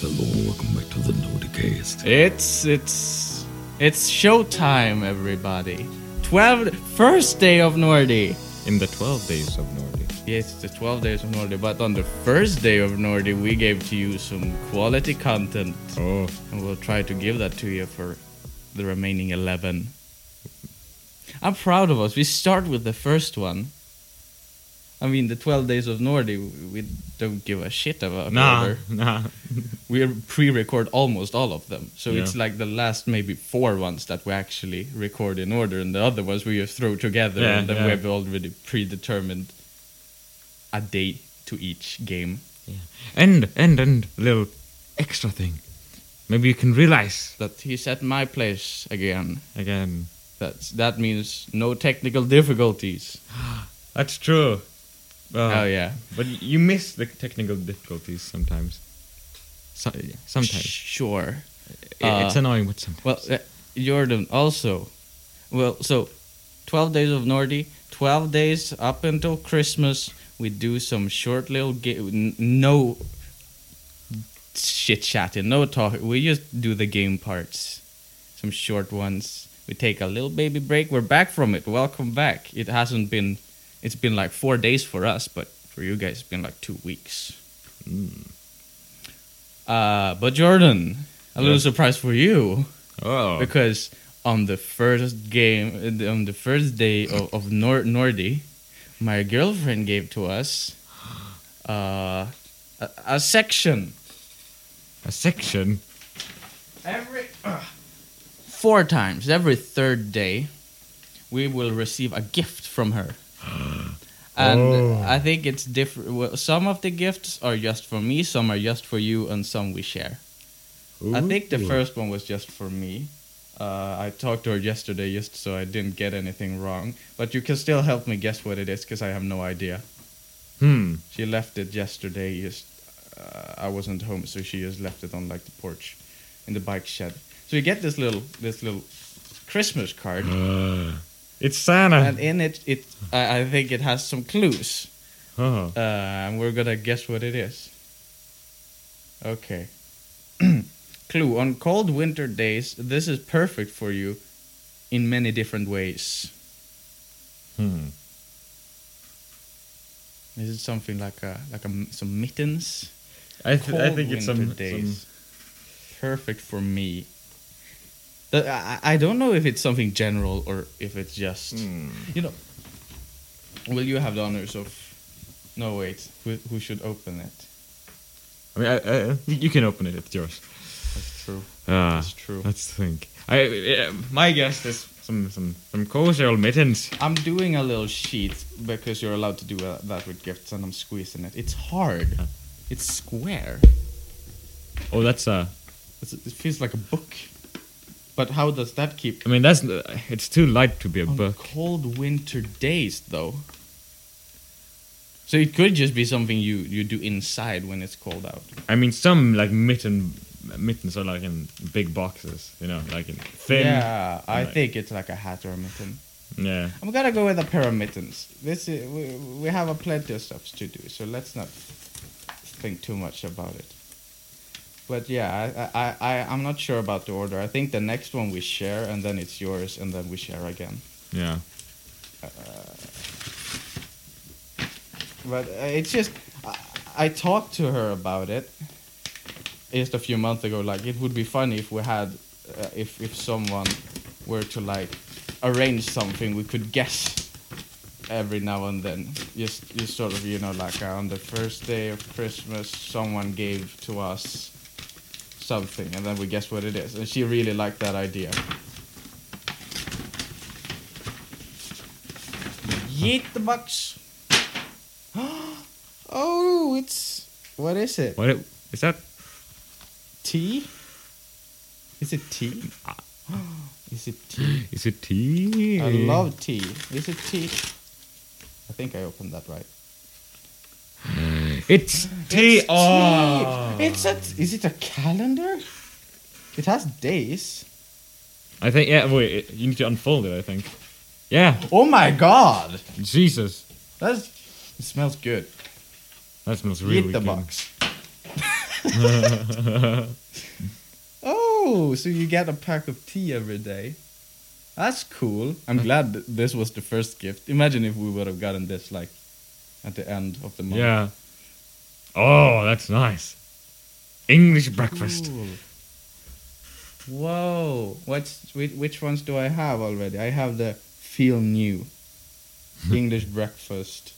Hello, welcome back to the Nordicast. It's it's it's showtime, everybody. Twelve first day of Nordi. In the 12 days of Nordic. Yes, it's the 12 days of Nordi, but on the first day of Nordi, we gave to you some quality content, Oh, and we'll try to give that to you for the remaining 11. I'm proud of us. We start with the first one. I mean, the 12 days of Nordi, we don't give a shit about nah, order. nah. we pre-record almost all of them so Yeah. it's like the last maybe four ones that we actually record in order and the other ones we just throw together Yeah, and then yeah. we have already predetermined a day to each game And, and, and, a little extra thing. Maybe you can realize that he's at my place again again. that's that means no technical difficulties That's true. Uh, oh yeah But you miss the technical difficulties sometimes. So, sometimes. sure I- it's uh, annoying, but sometimes. Well, uh, Jordan also. Well, so 12 days of Nordi, 12 days up until Christmas. We do some short little ga- n- no chit chatting, no talk. We just do the game parts, some short ones. We take a little baby break. We're back from it. Welcome back. It hasn't been. It's been like four days for us, but for you guys, it's been like two weeks. Uh, but Jordan, a little surprise for you oh. because on the first game on the first day of, of Nor- Nordi, my girlfriend gave to us uh, a, a section A section. every uh, four times every third day we will receive a gift from her and Oh. i think it's different some of the gifts are just for me some are just for you and some we share I think the first one was just for me. Uh, I talked to her yesterday just so I didn't get anything wrong. But you can still help me guess what it is because I have no idea. Hmm. She left it yesterday. Just uh, I wasn't home, so she just left it on like the porch, in the bike shed. So you get this little this little Christmas card, Uh, it's Santa. and in it it I, I think it has some clues. oh. Uh, and we're gonna guess what it is. Okay. Clue on cold winter days, this is perfect for you in many different ways. Hmm. Is it something like a like a some mittens? I, th- I think it's some, days. some. Perfect for me. I, I don't know if it's something general or if it's just Hmm. you know. Will you have the honors of? No wait, who, who should open it? I mean, I, I, you can open it. It's yours. That's true. Ah, That's true. Let's think. I uh, my guess is some some some cozy old mittens. I'm doing a little sheet because you're allowed to do uh, that with gifts, and I'm squeezing it. It's hard. It's square. Oh, that's uh. It's, it feels like a book. But how does that keep? I mean, that's it's too light to be a On book. cold winter days, though. So it could just be something you you do inside when it's cold out. I mean, some like mitten mittens are like in big boxes, you know, like in thin. Yeah, I Right. think it's like a hat or a mitten. Yeah. I'm gonna go with a pair of mittens. This is, we, we have a plenty of stuff to do, so let's not think too much about it. But yeah, I, I, I, I'm not sure about the order. I think the next one we share, and then it's yours, and then we share again. Yeah. But uh, it's just, I, I talked to her about it just a few months ago. Like, it would be funny if we had, uh, if, if someone were to like arrange something, we could guess every now and then. Just, just sort of, you know, like uh, on the first day of Christmas, someone gave to us something, and then we guess what it is. And she really liked that idea. Yeet the bucks. oh, it's what is it? What it, is that? Tea? Is it tea? Is it tea? Is it tea? I love tea. Is it tea? I think I opened that right. It's tea. It's Oh. tea. It's a. Is it a calendar? It has days. I think yeah. Wait, it, you need to unfold it. I think. Yeah. Oh my god! Jesus, That's. It smells good. that smells really Eat the good. box. oh, so you get a pack of tea every day. That's cool. I'm glad this was the first gift. Imagine if we would have gotten this like at the end of the month. yeah. Oh, that's nice. English breakfast. Whoa! What's which, which ones do I have already? I have the feel new, English breakfast,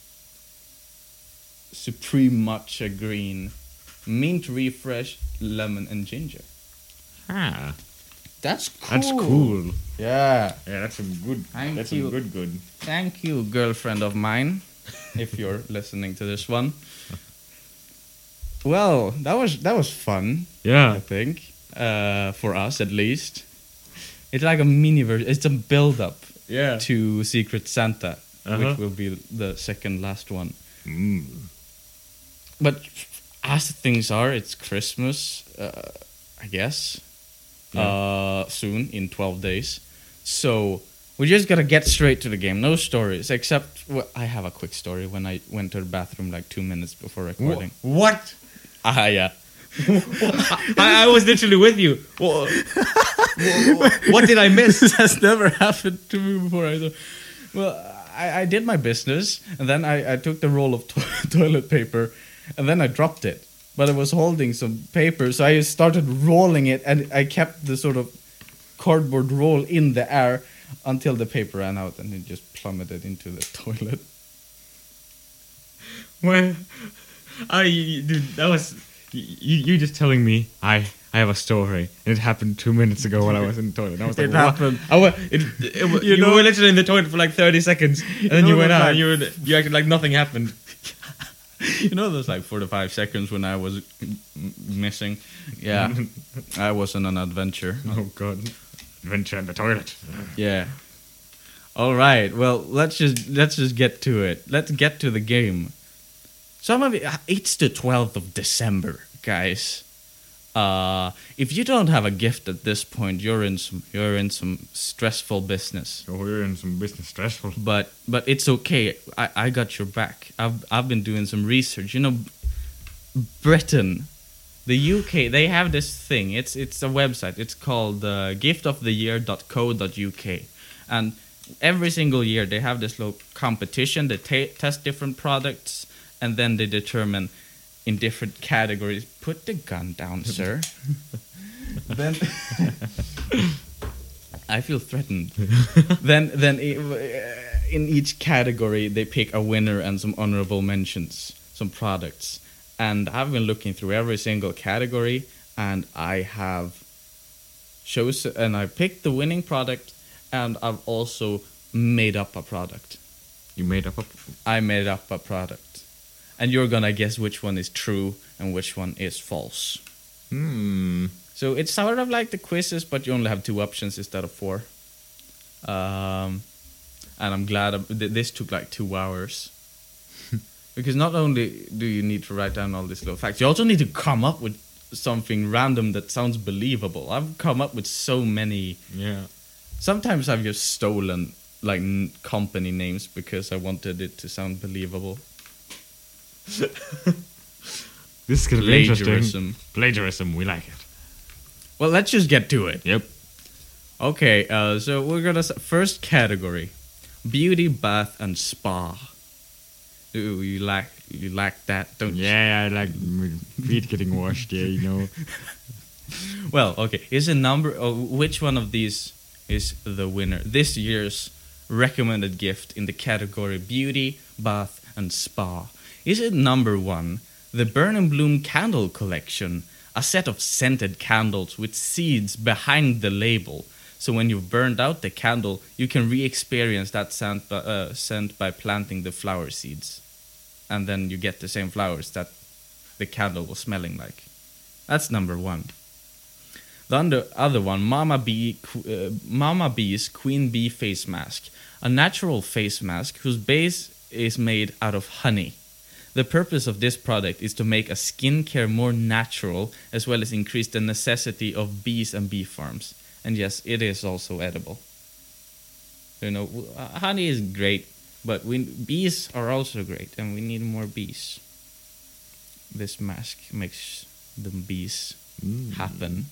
supreme matcha green, mint refresh, lemon and ginger. Ah, That's cool. that's cool. Yeah. Yeah, that's some good. Thank that's you. some good, good. Thank you, girlfriend of mine, if you're listening to this one. Well, that was that was fun. Yeah, I think, uh, for us at least. It's like a mini version. It's a build up yeah. to Secret Santa, Uh-huh. which will be the second last one. Mm. But as things are, it's Christmas, uh, I guess, uh, soon in 12 days. So we just gotta get straight to the game. No stories, except well, I have a quick story when I went to the bathroom like two minutes before recording. What? Ah, yeah. I, I was literally with you. Wha- what did I miss? this has never happened to me before. I thought, well, I, I did my business, and then I, I took the roll of to- toilet paper, and then I dropped it. But I was holding some paper, so I started rolling it, and I kept the sort of cardboard roll in the air until the paper ran out, and it just plummeted into the toilet. Well, I, dude, that was you. You just telling me I I have a story, and it happened two minutes ago while I was in the toilet. And I was like, It "What?" happened. I wa- it, it, wa- You you know- were literally in the toilet for like thirty seconds, and then you went out. like- and you were, you acted like nothing happened. You know those like four to five seconds when I was missing? Yeah, I was on an adventure. Oh god, adventure in the toilet. Yeah. All right. Well, let's just let's just get to it. Let's get to the game. Some of it, it's the 12th of December, guys. Uh, if you don't have a gift at this point, you're in some you're in some stressful business. So we're in some business stressful. But but it's okay. I, I got your back. I've I've been doing some research. You know, Britain, the UK, they have this thing. It's it's a website. It's called uh, giftoftheyear.co.uk, and every single year they have this little competition. They ta- test different products, and then they determine in different categories. Put the gun down, sir. then. I feel threatened. then, then uh, in each category, they pick a winner and some honorable mentions, some products. And I've been looking through every single category, and I have chosen, and I picked the winning product, and I've also made up a product. You made up a. I made up a product, and you're gonna guess which one is true and which one is false. Hmm. So it's sort of like the quizzes, but you only have two options instead of four. Um, and I'm glad th- this took like two hours. because not only do you need to write down all these little facts, you also need to come up with something random that sounds believable. I've come up with so many. Yeah. Sometimes I've just stolen like n- company names because I wanted it to sound believable. This is gonna be interesting. Plagiarism. Plagiarism. We like it. Well, let's just get to it. Yep. Okay, uh, so we're gonna first category, beauty, bath, and spa. Ooh, you like you like that, don't you? Yeah, I like my feet getting washed. Yeah, you know. Well, okay. Is a number? Oh, which one of these is the winner? This year's recommended gift in the category beauty, bath, and spa. Is it number one, the Burn and Bloom candle collection, a set of scented candles with seeds behind the label? So when you've burned out the candle, you can re-experience that scent, by- uh, scent by planting the flower seeds, and then you get the same flowers that the candle was smelling like. That's number one. The other one, Mama Bee, uh, Mama Bee's Queen Bee face mask, a natural face mask whose base is made out of honey. The purpose of this product is to make a skincare more natural, as well as increase the necessity of bees and bee farms. And yes, it is also edible. You know, uh, honey is great, but we, bees are also great, and we need more bees. This mask makes the bees Mm. happen.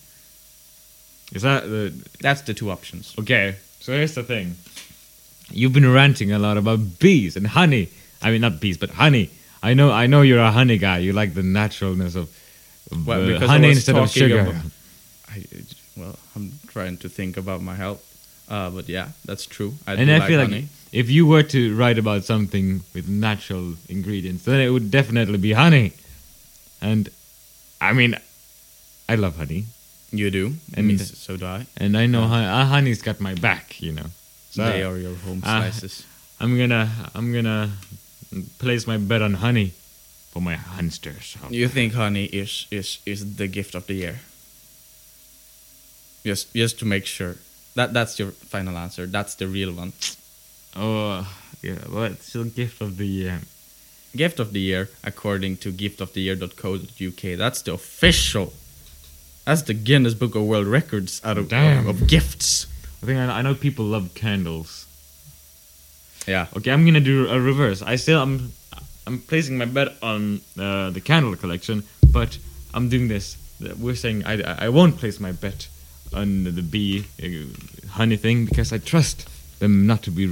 Is that the That's the two options. okay? So here's the thing. You've been ranting a lot about bees and honey. I mean, not bees, but honey. I know, I know you're a honey guy. You like the naturalness of, Well, because honey instead of sugar. about- I, well, I'm trying to think about my health. Uh, but yeah, that's true. I and do I like feel honey. like if you were to write about something with natural ingredients, then it would definitely be honey. And I mean, I love honey, you do, and- me, so do I. and I know hon- uh, honey's got my back. You know, so they are your home uh, slices. I'm gonna I'm gonna place my bet on honey for my hamsters. You think honey is is is the gift of the year? Just just to make sure. That that's your final answer. That's the real one. Oh yeah, well, it's still gift of the year. Gift of the year, according to giftoftheyear.co.uk. That's the official. That's the Guinness Book of World Records out of Damn. of, of gifts. I think I, I know people love candles. Yeah. Okay, I'm gonna do a reverse. I still I'm I'm placing my bet on uh, the candle collection, but I'm doing this. We're saying I, I won't place my bet on the bee uh, honey thing because I trust them not to be.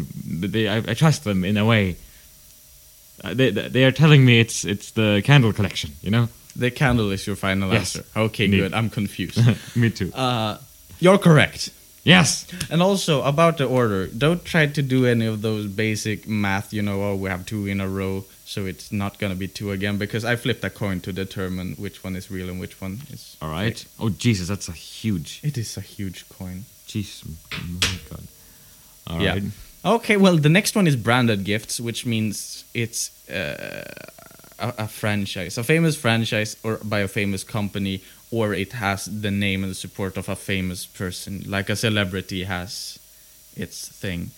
They I, I trust them in a way. Uh, they they are telling me it's it's the candle collection. You know. The candle is your final Yes. answer. Okay, good. I'm confused. me too. uh, you're correct. Yes. And also about the order, don't try to do any of those basic math, you know, oh, we have two in a row, so it's not going to be two again, because I flipped a coin to determine which one is real and which one is. All right. Oh Jesus, that's a huge. It is a huge coin. Jesus, oh my God. All Yeah. right. Okay, well, the next one is branded gifts, which means it's uh, a, a franchise, a famous franchise, or by a famous company, or it has the name and the support of a famous person, like a celebrity has its thing,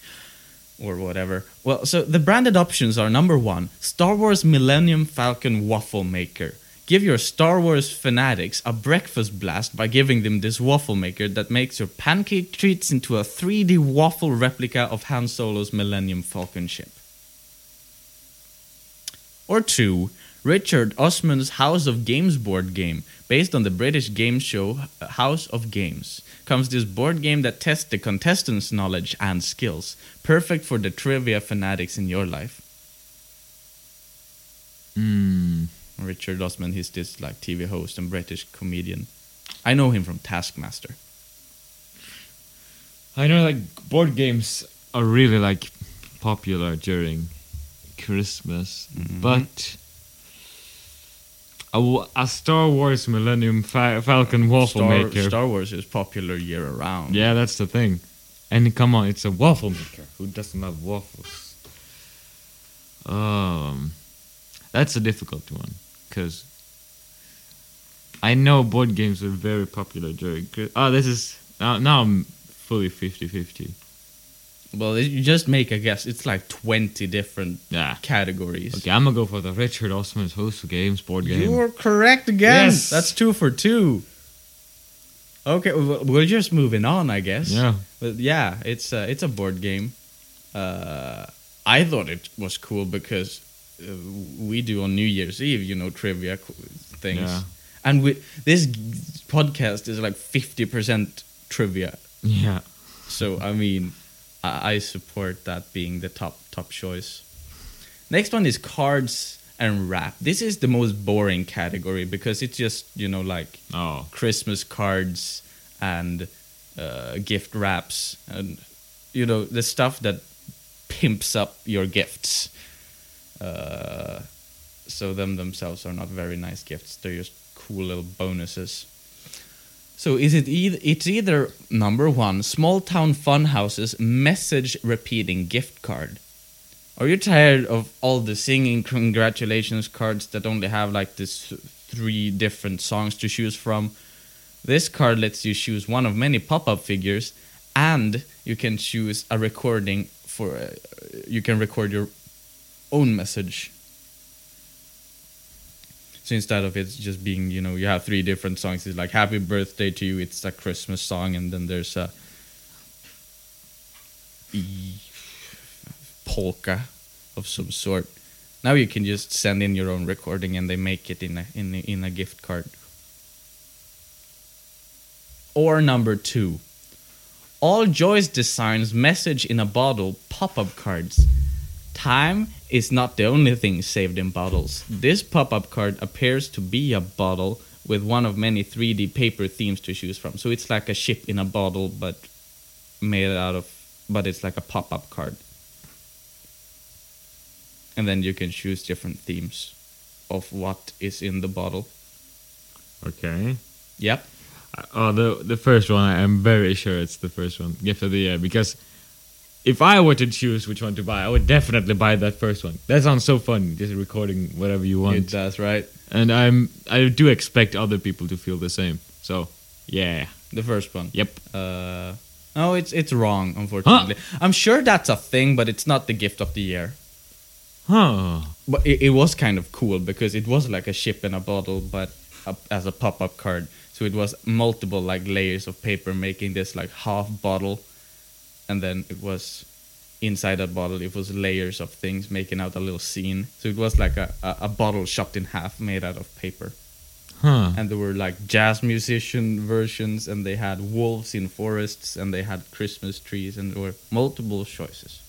or whatever. Well, so the branded options are number one, Star Wars Millennium Falcon Waffle Maker. Give your Star Wars fanatics a breakfast blast by giving them this waffle maker that makes your pancake treats into a 3D waffle replica of Han Solo's Millennium Falcon ship. Or two, Richard Osman's House of Games board game, based on the British game show uh, House of Games. Comes this board game that tests the contestants' knowledge and skills, perfect for the trivia fanatics in your life. Hmm. Richard Osman, he's this like TV host and British comedian. I know him from Taskmaster. I know like board games are really like popular during Christmas, Mm-hmm. but a, a Star Wars Millennium Fa- Falcon waffle Star, maker. Star Wars is popular year round. Yeah, that's the thing. And come on, it's a waffle maker. Who doesn't love waffles? Um, that's a difficult one because I know board games are very popular during. Oh, this is now. Now I'm fully 50-50. Well, you just make a guess. It's like 20 different Yeah. categories. Okay, I'm gonna go for the Richard Osman's House of Games board game. You're correct again. Yes. That's two for two. Okay, well, we're just moving on, I guess. Yeah. But yeah, it's a, it's a board game. Uh, I thought it was cool because uh, we do on New Year's Eve, you know, trivia things. Yeah. And we, this podcast is like 50% trivia. Yeah. So, I mean, I, support that being the top top choice. Next one is cards and wrap. This is the most boring category because it's just, you know, like Oh. Christmas cards and uh, gift wraps and you know the stuff that pimps up your gifts. Uh, so them themselves are not very nice gifts. They're just cool little bonuses. So is it either it's either number one small town fun houses message repeating gift card. Are you tired of all the singing congratulations cards that only have like this three different songs to choose from? This card lets you choose one of many pop-up figures, and you can choose a recording for. Uh, you can record your own message. So instead of it just being, you know, you have three different songs. It's like "Happy Birthday to You." It's a Christmas song, and then there's a polka of some sort. Now you can just send in your own recording, and they make it in a in a, in a gift card. Or number two, all Joyce designs message in a bottle pop up cards. Time is not the only thing saved in bottles. This pop up card appears to be a bottle with one of many 3D paper themes to choose from. So it's like a ship in a bottle, but made out of, but it's like a pop up card. And then you can choose different themes of what is in the bottle. Okay. Yep. Oh, the the first one. I am very sure it's the first one, gift of the year, because if I were to choose which one to buy, I would definitely buy that first one. That sounds so fun, just recording whatever you want. It does, right? and I'm I do expect other people to feel the same. So yeah, The first one. yep. Uh, no, it's it's wrong, unfortunately. I'm sure that's a thing, but it's not the gift of the year. Huh. But it, it was kind of cool because it was like a ship in a bottle, but a, as a pop-up card. So it was multiple like layers of paper making this like half bottle, and then it was inside that bottle. It was layers of things making out a little scene. So it was like a, a, a bottle chopped in half, made out of paper. Huh. And there were like jazz musician versions, and they had wolves in forests, and they had Christmas trees, and there were multiple choices.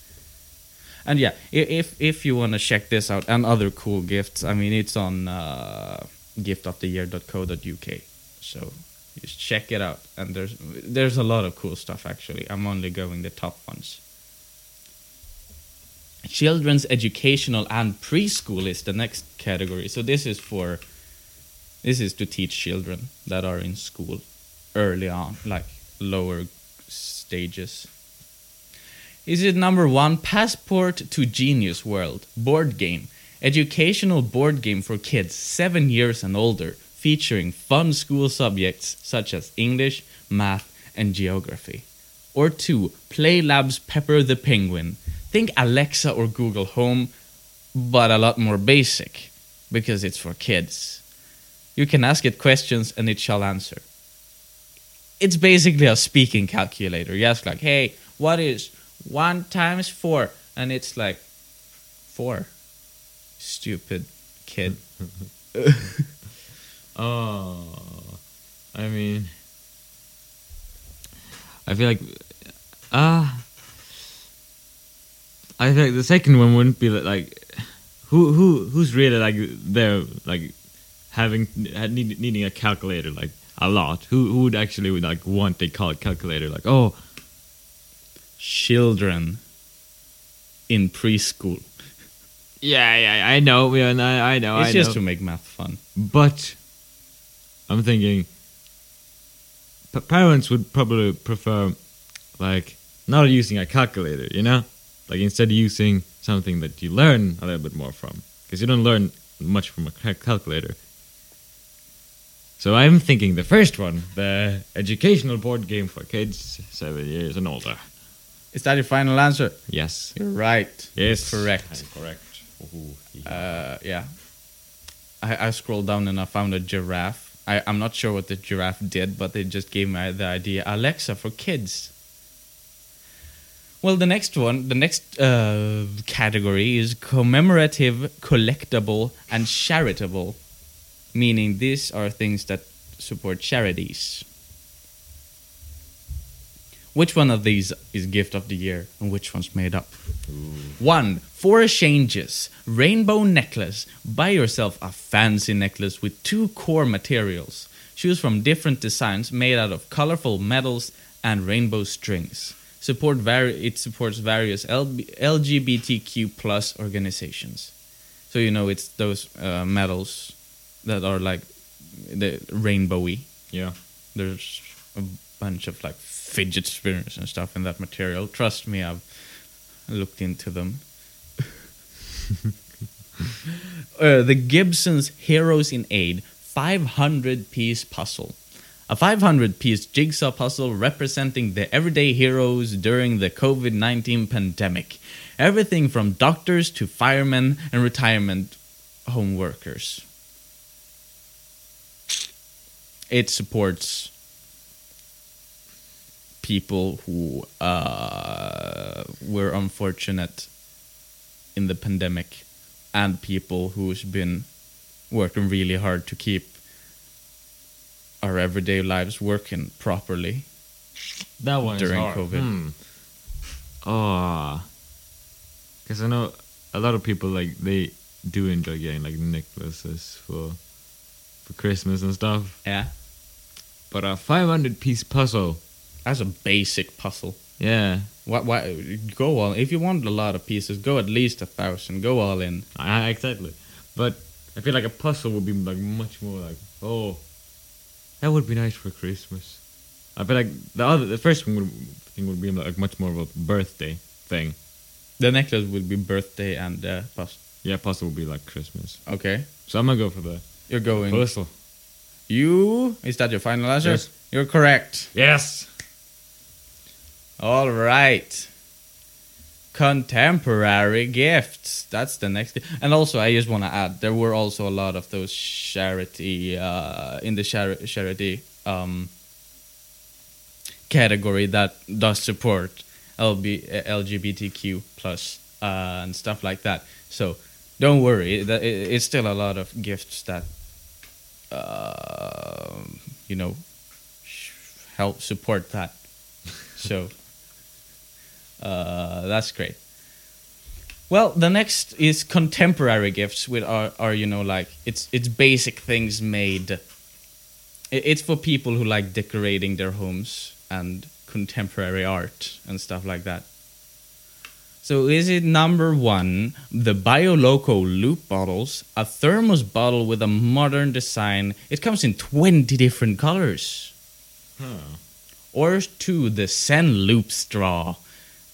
And yeah, if if you want to check this out and other cool gifts, I mean, it's on uh, giftoftheyear.co.uk. So just check it out, and there's there's a lot of cool stuff actually. I'm only going the top ones. Children's educational and preschool is the next category. So this is for this is to teach children that are in school early on, like lower stages. Is it number one, Passport to Genius World board game, educational board game for kids seven years and older, featuring fun school subjects such as English, math, and geography. Or two, Play Labs Pepper the Penguin. Think Alexa or Google Home, but a lot more basic because it's for kids. You can ask it questions and it shall answer. It's basically a speaking calculator. You ask, like, hey, what is one times four? And it's like, four. Stupid kid. Oh, I mean, I feel like, ah, I feel like the second one wouldn't be like, who who who's really like there like having need, needing a calculator like a lot. Who who would actually would like want a cal- calculator like oh Children in preschool. yeah yeah I know yeah I I know it's I just know. to make math fun. But I'm thinking p- parents would probably prefer like not using a calculator, you know? Like instead of using something that you learn a little bit more from because you don't learn much from a cal- calculator. So I'm thinking the first one, the educational board game for kids 7 years and older. Is that your final answer? Yes. You're right. Yes. Correct. I'm correct. Ooh, yeah. Uh, yeah. I, I scrolled down and I found a giraffe. I, I'm not sure what the giraffe did, but they just gave me the idea Alexa for kids. Well, the next one, the next uh, category is commemorative, collectible, and charitable, meaning these are things that support charities. Which one of these is gift of the year and which one's made up? One, four changes. Rainbow necklace. Buy yourself a fancy necklace with two core materials. Choose from different designs made out of colorful metals and rainbow strings. Support vari- it supports various LGBTQ plus organizations. So you know it's those uh, metals that are like the rainbowy. yeah. There's a bunch of like fidget spinners and stuff in that material. Trust me, I've looked into them. Uh, the Gibson's Heroes in Aid 500 piece puzzle. A 500 piece jigsaw puzzle representing the everyday heroes during the COVID 19 pandemic. Everything from doctors to firemen and retirement home workers. It supports people who uh, were unfortunate in the pandemic and people who's been working really hard to keep our everyday lives working properly. That one During. COVID. Hmm. Oh, because I know a lot of people like they do enjoy getting like necklaces for for Christmas and stuff. Yeah. But a 500 piece puzzle, That's a basic puzzle. Yeah, What? Why? Go all. If you want a lot of pieces, go at least a thousand. Go all in. I, exactly. But I feel like a puzzle would be like much more like oh, that would be nice for Christmas. I feel like the other the first one would thing would be like much more of a birthday thing. The necklace would be birthday and uh, puzzle. Yeah, puzzle would be like Christmas. Okay. So I'm gonna go for the You're going. puzzle. You is that your final answer? Yes. You're correct. Yes. All right. Contemporary gifts. That's the next. And also, I just want to add, there were also a lot of those charity uh, in the chari- charity um, category that does support LB, uh, LGBTQ plus uh, and stuff like that. So don't worry. It's still a lot of gifts that uh, you know help support that. So uh, that's great. Well, the next is contemporary gifts, with are, are you know like it's it's basic things made. It's for people who like decorating their homes and contemporary art and stuff like that. So is it number one, the BioLoco loop bottles, a thermos bottle with a modern design. It comes in 20 different colors. Or two, the Zen loop straw.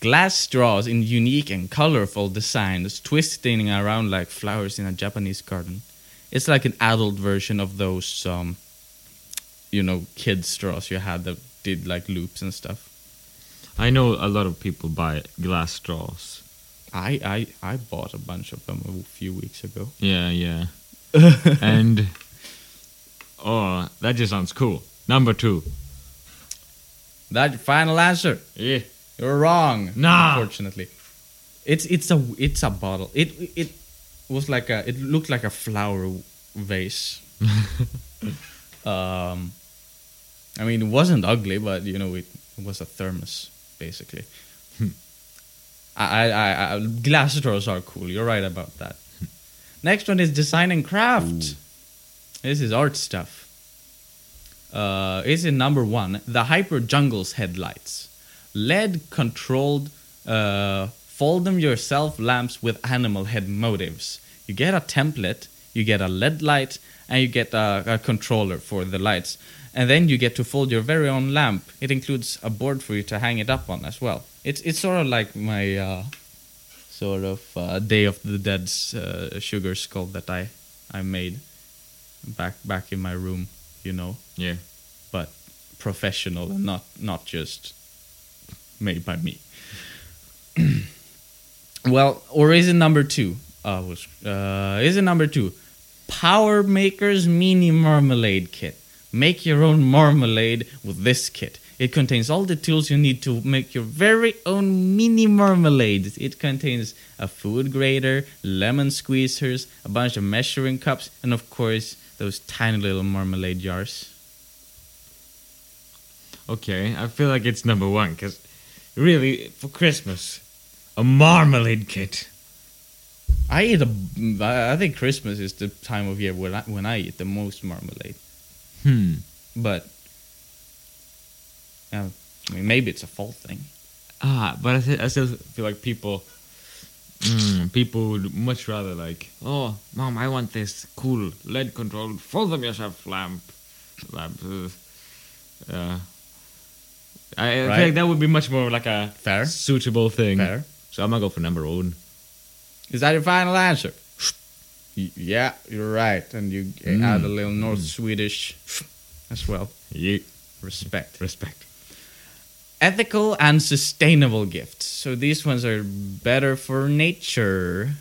Glass straws in unique and colorful designs, twisting around like flowers in a Japanese garden. It's like an adult version of those, um, you know, kid straws you had that did like loops and stuff. I know a lot of people buy glass straws. I, I, I bought a bunch of them a few weeks ago. Yeah, yeah. and oh, that just sounds cool. Number two. That final answer. Yeah. You're wrong. Nah. Unfortunately, it's it's a it's a bottle. It it was like a it looked like a flower vase. um, I mean, it wasn't ugly, but you know, it, it was a thermos basically. I, I, I glass straws are cool. You're right about that. Next one is design and craft. This is art stuff. Uh, is in number one the Hyper Jungles headlights, LED controlled, uh, fold them yourself lamps with animal head motives. You get a template, you get a LED light, and you get a, a controller for the lights. And then you get to fold your very own lamp. It includes a board for you to hang it up on as well. It's it's sort of like my uh, sort of uh, Day of the Dead's uh, sugar skull that I I made back back in my room, you know, Yeah. but professional and not not just made by me. well, or is it number two? Uh, was uh, is it number two? Power Maker's Mini Marmalade Kit. Make your own marmalade with this kit. It contains all the tools you need to make your very own mini marmalade. It contains a food grater, lemon squeezers, a bunch of measuring cups, and of course, those tiny little marmalade jars. Okay, I feel like it's number one because really for Christmas, a marmalade kit. I eat a. I think Christmas is the time of year when I, when I eat the most marmalade. Hmm. But, I mean, maybe it's a fall thing. Ah, but I, th- I still feel like people, mm, people would much rather like, oh, mom, I want this cool LED controlled fold them yourself lamp, lamp. Uh, uh, I, I feel Right. like that would be much more like a Fair. suitable thing. Fair. So I'm gonna go for number one. Is that your final answer? Yeah, you're right. And you Mm. add a little North Swedish as well. Yeah. Respect. Respect. Ethical and sustainable gifts. So these ones are better for nature.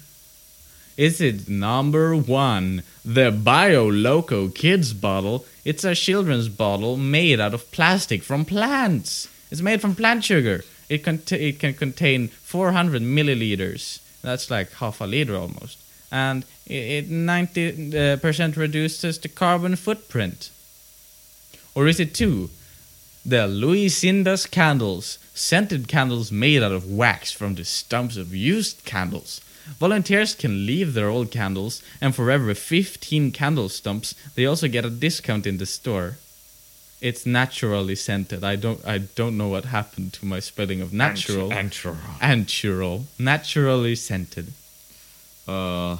Is it number one, the Bio Loco Kids bottle? It's a children's bottle made out of plastic from plants. It's made from plant sugar. It, cont- it can contain 400 milliliters. That's like half a liter almost. And it, it 90% uh, reduces the carbon footprint. Or is it two? The Luisinda's candles, scented candles made out of wax from the stumps of used candles. Volunteers can leave their old candles, and for every 15 candle stumps, they also get a discount in the store. It's naturally scented. I don't I don't know what happened to my spelling of natural. Natural. Natural. Naturally scented. Uh,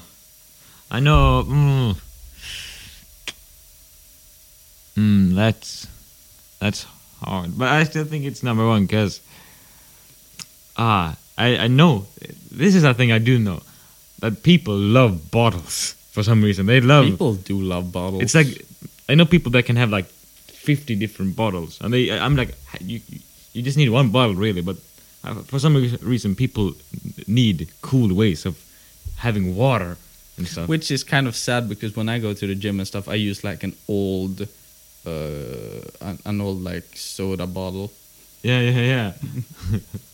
I know. Mm, mm, that's that's hard, but I still think it's number one because ah, I I know this is a thing I do know that people love bottles for some reason. They love. People do love bottles. It's like I know people that can have like fifty different bottles, and they. I'm like you. You just need one bottle, really, but uh, for some reason, people need cool ways of having water and stuff. Which is kind of sad because when I go to the gym and stuff, I use like an old, uh, an, an old like soda bottle. Yeah, yeah, yeah.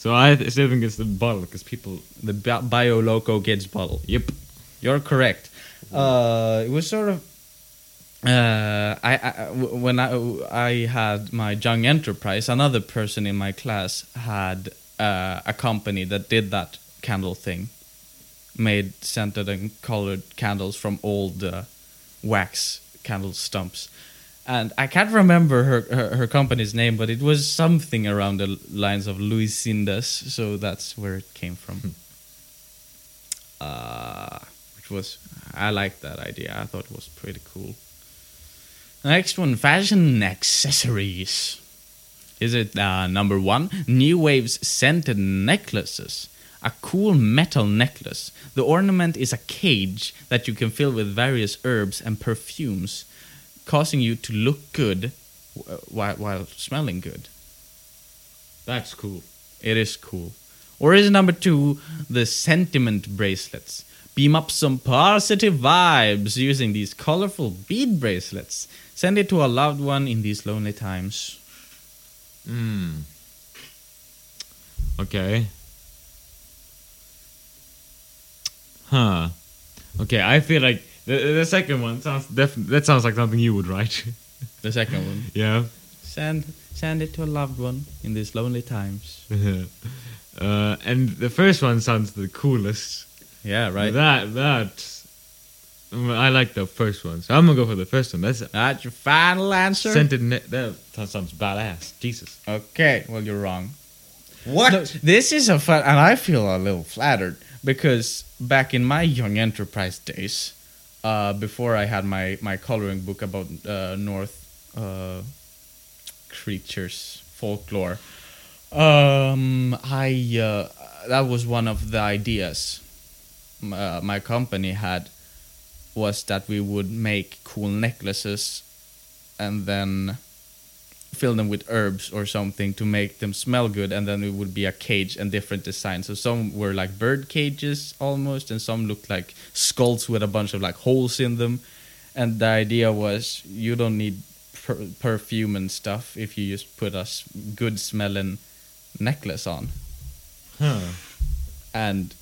so I still think it's the bottle because people. The Bio Loco Kids bottle. Yep. You're correct. Uh, it was sort of. Uh, I, I when I I had my young enterprise, another person in my class had uh, a company that did that candle thing, made scented and colored candles from old uh, wax candle stumps, and I can't remember her, her her company's name, but it was something around the lines of Louis Luisindas, so that's where it came from. uh, which was I liked that idea. I thought it was pretty cool. Next one, fashion accessories. Is it uh, number one? New Wave's scented necklaces. A cool metal necklace. The ornament is a cage that you can fill with various herbs and perfumes, causing you to look good while, while smelling good. That's cool. It is cool. Or is number two, the sentiment bracelets? Beam up some positive vibes using these colorful bead bracelets. Send it to a loved one in these lonely times. Hmm. Okay. Huh. Okay, I feel like the, the second one sounds definitely that sounds like something you would write. The second one. yeah. Send send it to a loved one in these lonely times. uh, and the first one sounds the coolest. Yeah, right. That that I like the first one, so I'm gonna go for the first one. That's That's your final answer. scented. Ne- that sounds badass. Jesus. okay, well you're wrong. What? No, this is a fun, and I feel a little flattered because back in my young enterprise days, uh, before I had my my coloring book about uh, North uh, creatures folklore, um, I uh, that was one of the ideas uh, my company had was that we would make cool necklaces and then fill them with herbs or something to make them smell good and then it would be a cage and different designs. So some were like bird cages almost and some looked like skulls with a bunch of like holes in them. And the idea was you don't need per- perfume and stuff if you just put a good smelling necklace on. Huh. and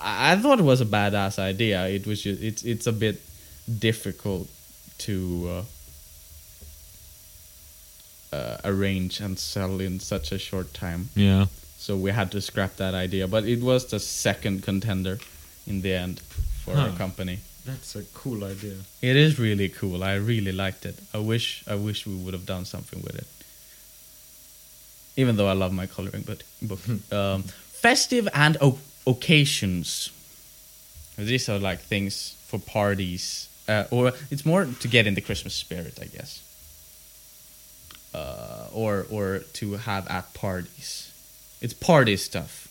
I, I thought it was a badass idea. It was just it's it's a bit difficult to uh, uh, arrange and sell in such a short time. Yeah. so we had to scrap that idea but it was the second contender in the end for our company. That's a cool idea. it is really cool. I really liked it. I wish i wish we would have done something with it. Even though i love my coloring book, book. um, festive and o- occasions. These are like things for parties uh, or it's more to get in the christmas spirit i guess uh, or or to have at parties it's party stuff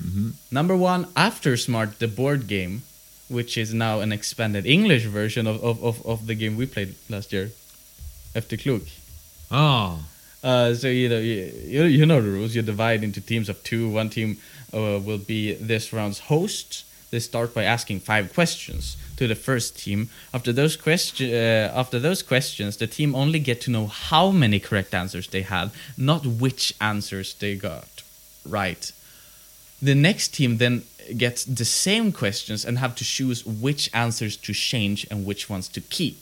Mm-hmm. Number one, After Smart, the board game, which is now an expanded English version of, of, of, of the game we played last year, Klok. Oh. Uh, so you know you, you you know the rules. You divide into teams of two. One team uh, will be this round's host. They start by asking five questions to the first team. After those question uh, after those questions, the team only get to know how many correct answers they had, not which answers they got right. The next team then gets the same questions and have to choose which answers to change and which ones to keep.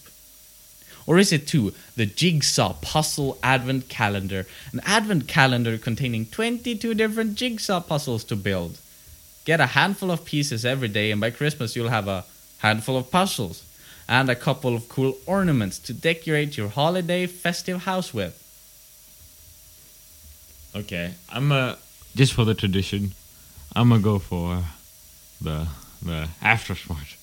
Or is it two, the Jigsaw Puzzle Advent Calendar, an advent calendar containing 22 different jigsaw puzzles to build? Get a handful of pieces every day, and by Christmas you'll have a handful of puzzles and a couple of cool ornaments to decorate your holiday festive house with. Okay, I'm uh just for the tradition, I'm gonna go for the the after smart.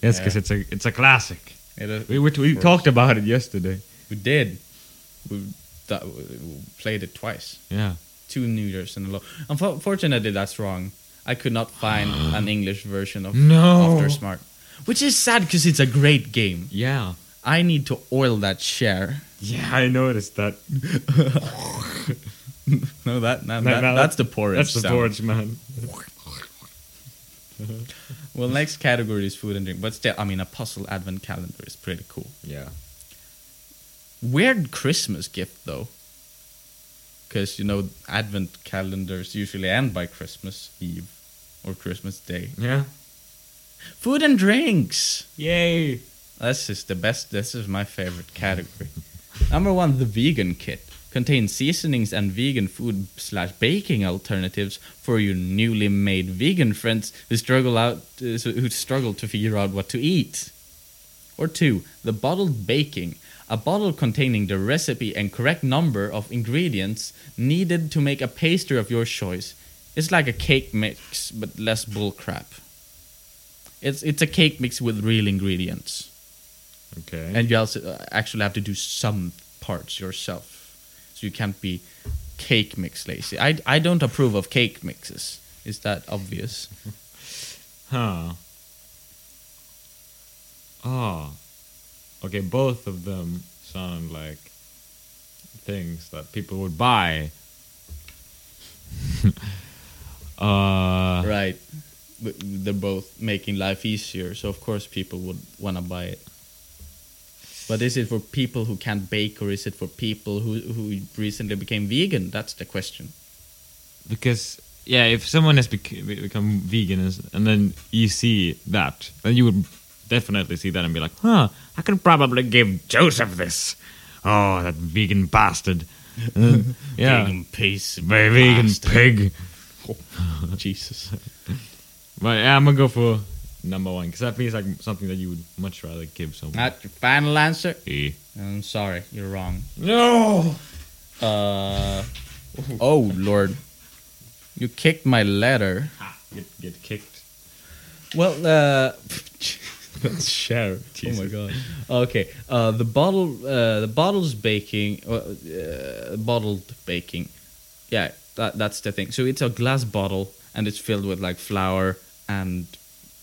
Yes, because Yeah. it's a it's a classic. It is- We we, we talked about it yesterday. We did. We, that, we played it twice. Yeah. Two New Year's in a row. Unfortunately, that's wrong. I could not find an English version of No. After Smart, which is sad because it's a great game. Yeah. I need to oil that share. Yeah, I noticed that. No, that, no, No, that no, that's the porridge. That's the sound. porridge, man. Well, next category is food and drink, but still, I mean, a puzzle advent calendar is pretty cool. Yeah. Weird Christmas gift though, because you know advent calendars usually end by Christmas Eve or Christmas Day. Yeah. Food and drinks. Yay. This is the best. This is my favorite category. Number one, the vegan kit contains seasonings and vegan food slash baking alternatives for your newly made vegan friends who struggle out uh, who struggle to figure out what to eat. Or two, the bottled baking, a bottle containing the recipe and correct number of ingredients needed to make a pastry of your choice. It's like a cake mix, but less bullcrap. It's it's a cake mix with real ingredients Okay. and you also uh, actually have to do some parts yourself so you can't be cake mix lazy i, I don't approve of cake mixes is that obvious Huh. Oh. Okay, both of them sound like things that people would buy. uh, right they're both making life easier so of course people would want to buy it but is it for people who can't bake or is it for people who, who recently became vegan that's the question because yeah, if someone has bec- become vegan and then you see that, then you would definitely see that and be like, huh, I can probably give Joseph this. Oh, that vegan bastard. Then, yeah, vegan piece vegan bastard. pig. jesus But yeah, I'm gonna go for number one because that feels like something that you would much rather give someone. that's your final answer Eh. i'm sorry you're wrong No. Uh, oh Lord, you kicked my letter. Get get kicked. Well, uh, that's share. Oh my god. Okay. Uh, the bottle, uh, the bottle's baking, uh, uh, bottled baking. Yeah, that that's the thing. So it's a glass bottle and it's filled with like flour and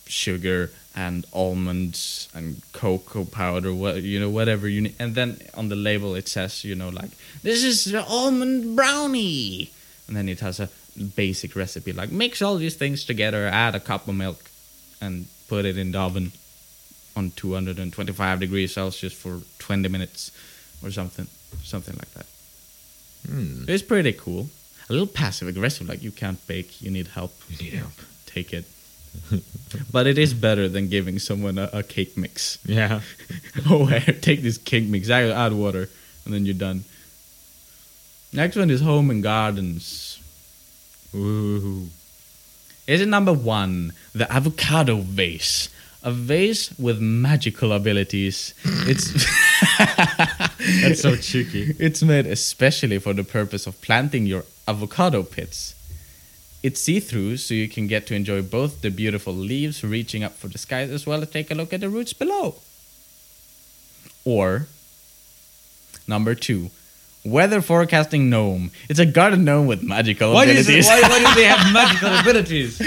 sugar and almonds and cocoa powder, what you know, whatever you need. And then on the label it says, you know, like this is the almond brownie, and then it has a basic recipe like mix all these things together, add a cup of milk, and put it in the oven on 225 degrees Celsius for 20 minutes or something, something like that. Hmm. It's pretty cool. A little passive aggressive, like you can't bake, you need help. You need help. Take it. but it is better than giving someone a, a cake mix. Yeah. oh, here, take this cake mix, add, add water, and then you're done. Next one is home and gardens. Ooh. Is it number one, the avocado vase? A vase with magical abilities. It's That's so cheeky. It's made especially for the purpose of planting your avocado pits. It's see-through, so you can get to enjoy both the beautiful leaves reaching up for the skies as well as take a look at the roots below. Or number two, weather forecasting gnome. It's a garden gnome with magical Why, is abilities. it, why, why do they have magical abilities?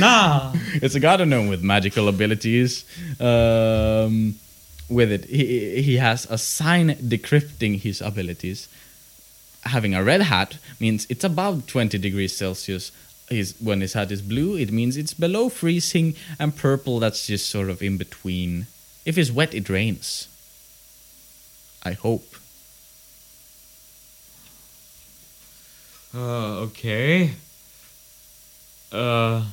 nah. it's a garden gnome with magical abilities. Um, with it, he, he has a sign decrypting his abilities. Having a red hat means it's above 20 degrees Celsius. His, when his hat is blue, it means it's below freezing, and purple, that's just sort of in between. If it's wet, it rains. I hope. Uh, okay. Uh.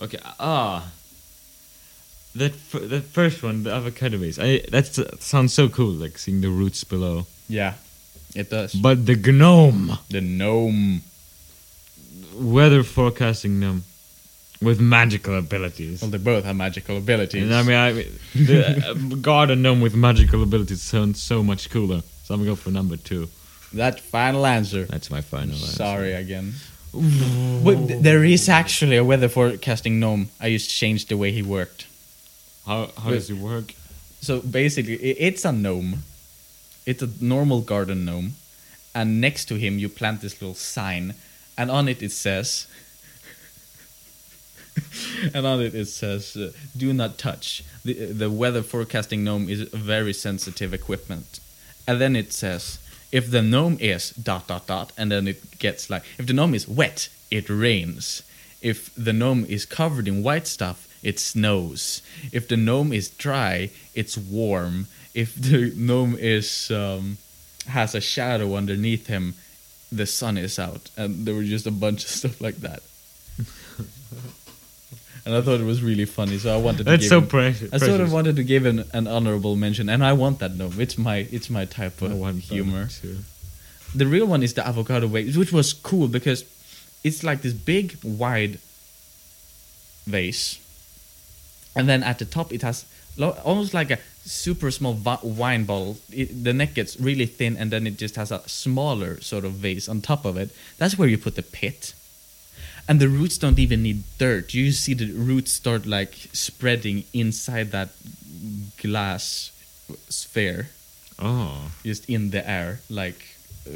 Okay. Ah. that f- that first one, the avocado base. I that sounds so cool, like seeing the roots below. Yeah, it does. But the gnome, the gnome. weather forecasting gnome, with magical abilities. Well, they both have magical abilities. And I mean, I mean, the uh, garden gnome with magical abilities sounds so much cooler. So I'm gonna go for number two. that final answer. That's my final answer. Sorry again. But th- there is actually a weather forecasting gnome. I just changed the way he worked. How how Wait. does it work? So basically, it's a gnome. It's a normal garden gnome, and next to him you plant this little sign, and on it it says, and on it it says, uh, "Do not touch." The the weather forecasting gnome is very sensitive equipment, and then it says, "If the gnome is dot dot dot," and then it gets like, "If the gnome is wet, it rains. If the gnome is covered in white stuff, it snows. If the gnome is dry, it's warm. If the gnome is um, has a shadow underneath him, the sun is out." And there were just a bunch of stuff like that. and I thought it was really funny, so I wanted to That's give so him- precious. I sort of wanted to give an, an honorable mention, and I want that gnome. It's my it's my type of humor. The real one is the avocado vase, which was cool because it's like this big, wide vase, and then at the top it has lo- almost like a super small wine bottle. It, the neck gets really thin, and then it just has a smaller sort of vase on top of it. That's where you put the pit. And the roots don't even need dirt. You see the roots start like spreading inside that glass sphere Oh, just in the air like uh,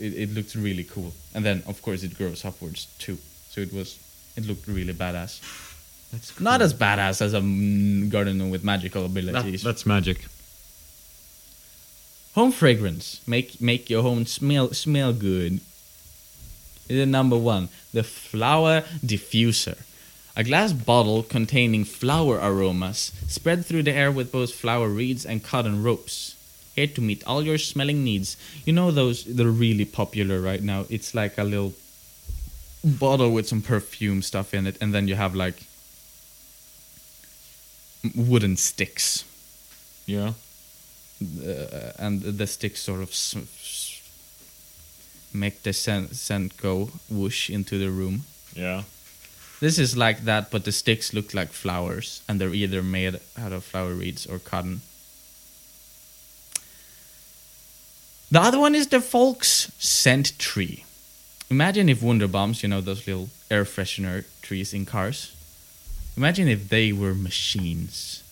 it, it looked really cool and then of course it grows upwards too so it was it looked really badass that's not as badass as a gardener with magical That, abilities. that's magic. home fragrance. Make make your home smell smell good. Is the number one? The flower diffuser. A glass bottle containing flower aromas spread through the air with both flower reeds and cotton ropes. Here to meet all your smelling needs. You know those they're really popular right now. It's like a little bottle with some perfume stuff in it and then you have like wooden sticks Yeah. uh, and the sticks sort of make the scent, scent go whoosh into the room. Yeah. This is like that, but the sticks look like flowers, and they're either made out of flower reeds or cotton. The other one is the Folks scent tree. Imagine if Wunderbaums, you know those little air freshener trees in cars. Imagine if they were machines.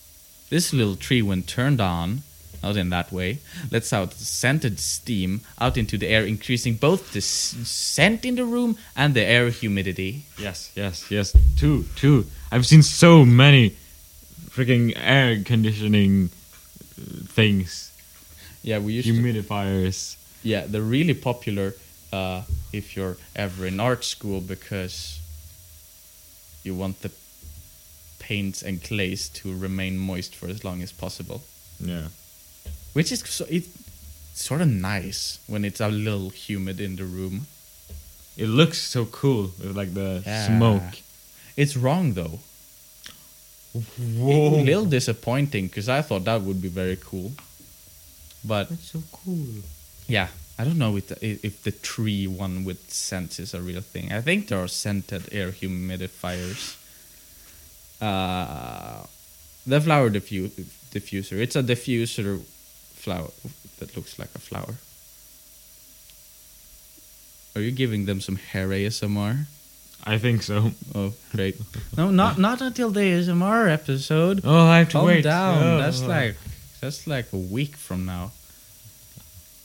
This little tree, when turned on, not in that way, lets out scented steam out into the air, increasing both the s- scent in the room and the air humidity. Yes, yes, yes. Two, two. I've seen so many freaking air conditioning uh, things, Yeah, we used to humidifiers. Yeah, they're really popular uh, if you're ever in art school because you want the paints and clays to remain moist for as long as possible. Yeah. Which is so, it, sort of nice when it's a little humid in the room. It looks so cool with like the Yeah. smoke. It's wrong though. Whoa. A little disappointing because I thought that would be very cool. But That's so cool. Yeah, I don't know if the, if the tree one with scents is a real thing. I think there are scented air humidifiers. Uh, the flower diffu- diffuser. It's a diffuser flower that looks like a flower. Are you giving them some hair ASMR? I think so. Oh, great. no, not not until the ASMR episode. Oh, I have to Calm wait. down. Oh. That's like that's like a week from now.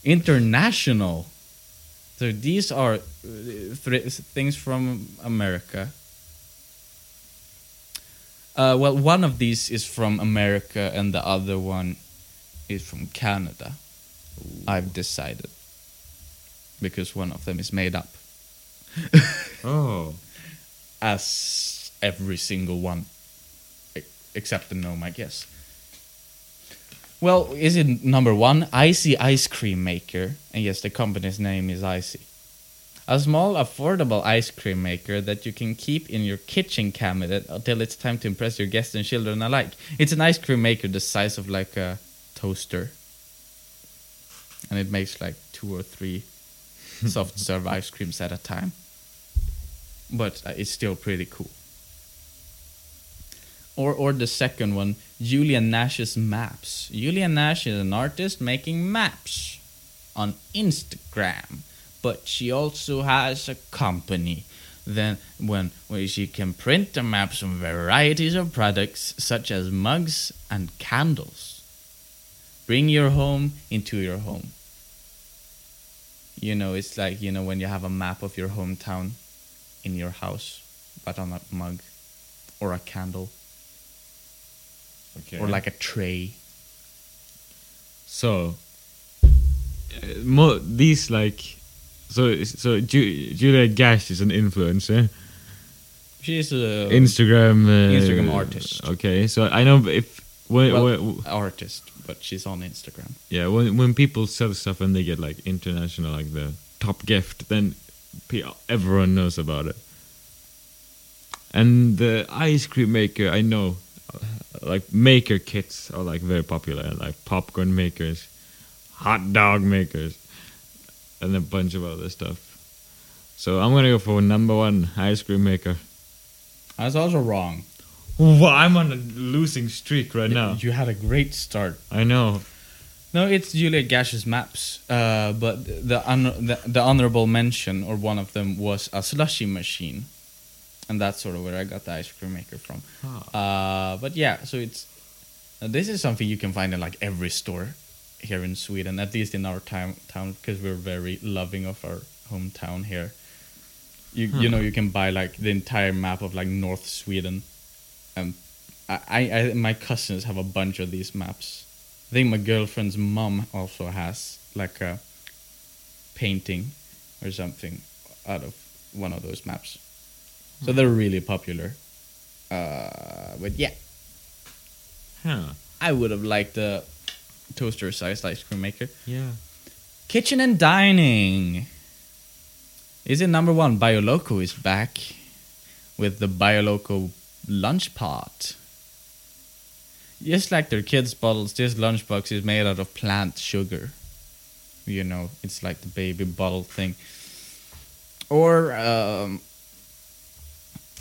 International. So these are uh, th- things from America. Uh, well, one of these is from America, and the other one is from Canada. I've decided because one of them is made up, Oh. as every single one, except the gnome, I guess. Well, is it number one? Icy Ice Cream Maker. And yes, the company's name is Icy. A small, affordable ice cream maker that you can keep in your kitchen cabinet until it's time to impress your guests and children alike. It's an ice cream maker the size of like a toaster. And it makes like two or three soft serve ice creams at a time. But uh, it's still pretty cool. Or, or the second one, Julia Gash's Maps. Julia Gash is an artist making maps on Instagram, but she also has a company. Then, when where she can print the maps on varieties of products such as mugs and candles. Bring your home into your home. You know, it's like you know when you have a map of your hometown in your house, but on a mug or a candle Okay. or like a tray. So, uh, mo- these like, so so Ju- Julia Gash is an influencer, She's a Instagram uh, Instagram artist. Okay, so I know if when, well, when- artist, but she's on Instagram. yeah when when people sell stuff and they get like international like the top gift, then everyone knows about it. And the ice cream maker, I know, uh, like maker kits are like very popular, like popcorn makers, hot dog makers, and a bunch of other stuff. So I'm gonna go for number one ice cream maker. That's also wrong. Wow, I'm on a losing streak right now. You had a great start. I know. No, it's Julia Gash's maps. Uh, but the, un- the the honorable mention, or one of them, was a slushy machine, and that's sort of where I got the ice cream maker from. Uh, but yeah, so it's uh, this is something you can find in like every store here in Sweden, at least in our town, town, because we're very loving of our hometown here. You you know you can buy like the entire map of like North Sweden, and I, I, I my cousins have a bunch of these maps. I think my girlfriend's mom also has like a painting or something out of one of those maps. So they're really popular. Uh, but yeah, Huh. I would have liked the toaster sized ice cream maker. Yeah. Kitchen and dining. Is it number one? Bioloco is back with the Bioloco lunch pot. Just like their kids' bottles, this lunchbox is made out of plant sugar. You know, it's like the baby bottle thing. Or um,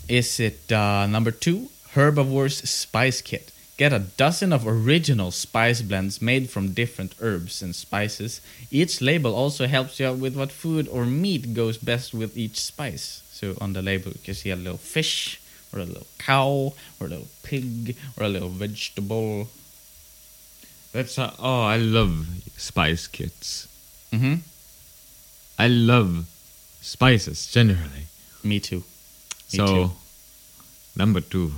is it uh, number two? Herbivore's Spice Kit. Get a dozen of original spice blends made from different herbs and spices. Each label also helps you out with what food or meat goes best with each spice. So on the label, you can see a little fish, or a little cow, or a little pig, or a little vegetable. That's uh, oh, I love spice kits. Mm-hmm. I love spices generally. Me too. Me so too. number two,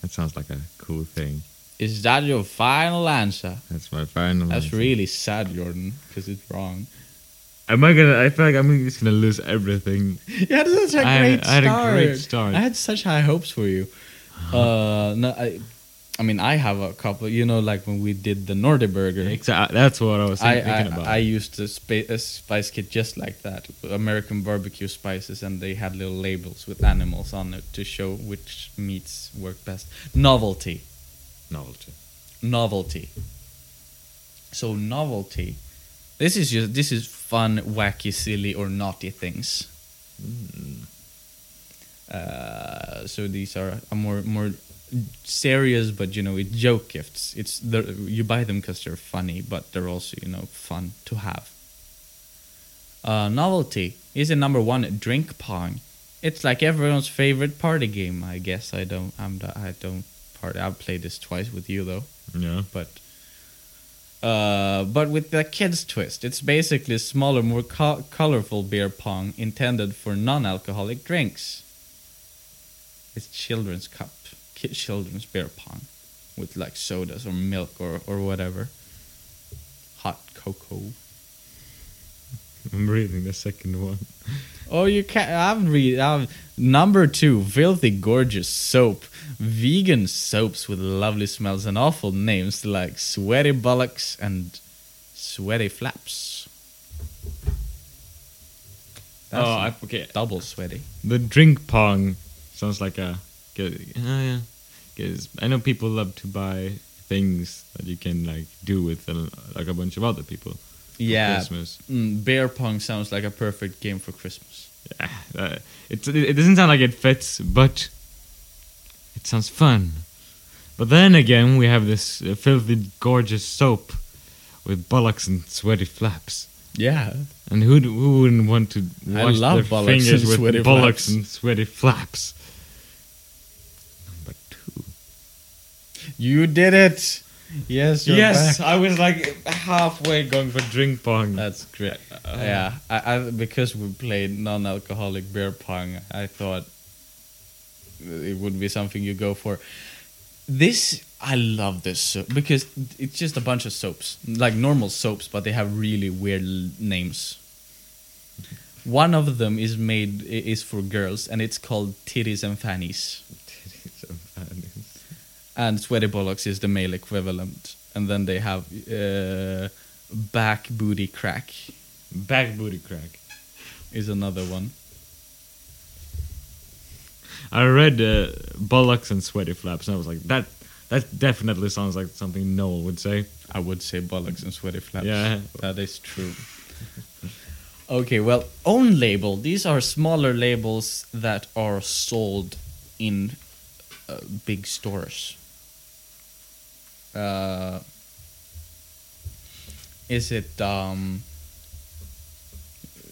that sounds like a cool thing. Is that your final answer? That's my final. Answer. That's answer. really sad, Jordan, because it's wrong. Am I gonna? I feel like I'm just gonna lose everything. You had such a I- great I had a great start. I had such high hopes for you. Uh, no, I, I mean, I have a couple. You know, like when we did the Nordic burger. Exactly. That's what I was I, thinking I, about. I used a, spa- a spice kit just like that, American barbecue spices, and they had little labels with animals on it to show which meats work best. Novelty, Novelty. novelty. So novelty. This is just this is fun, wacky, silly, or naughty things. Uh, so these are more more serious, but you know, it's joke gifts. It's the you buy them because they're funny, but they're also you know fun to have. Uh, novelty is a number one drink pong. It's like everyone's favorite party game. I guess I don't. I'm. The, I don't I've played this twice with you though Yeah. but uh, but with the kids twist, it's basically smaller, more co- colorful beer pong intended for non-alcoholic drinks. It's children's cup, kid children's beer pong, with like sodas or milk or or whatever. Hot cocoa. I'm reading the second one. Oh, you can't. I'm read. Number two, filthy gorgeous soap, vegan soaps with lovely smells and awful names like sweaty bullocks and sweaty flaps. That's oh, I, okay. double sweaty. The drink pong sounds like a. Good, oh yeah, 'Cause I know people love to buy things that you can like do with uh, like a bunch of other people. Yeah, Christmas. mm, bear pong sounds like a perfect game for Christmas. Yeah, uh, it, it doesn't sound like it fits, but it sounds fun. But then again, we have this uh, filthy, gorgeous soap with bullocks and sweaty flaps. Yeah, And who who wouldn't want to I wash love their fingers and with flaps. and sweaty flaps? Number two. you did it. Yes, you're yes, back. I was like halfway going for drink pong. That's great. Uh, uh, yeah, I, I because we played non-alcoholic beer pong, I thought it would be something you go for. This I love this soap because it's just a bunch of soaps, like normal soaps, but they have really weird l- names. One of them is made is for girls, and it's called titties and fannies. And sweaty bollocks is the male equivalent, and then they have uh, back booty crack Back booty crack. is another one. I read uh, bullocks and sweaty flaps, and I was like, that that definitely sounds like something Noel would say. I would say bollocks and sweaty flaps. Yeah. that is true. okay, well, own label. These are smaller labels that are sold in uh, big stores. Uh, is it um?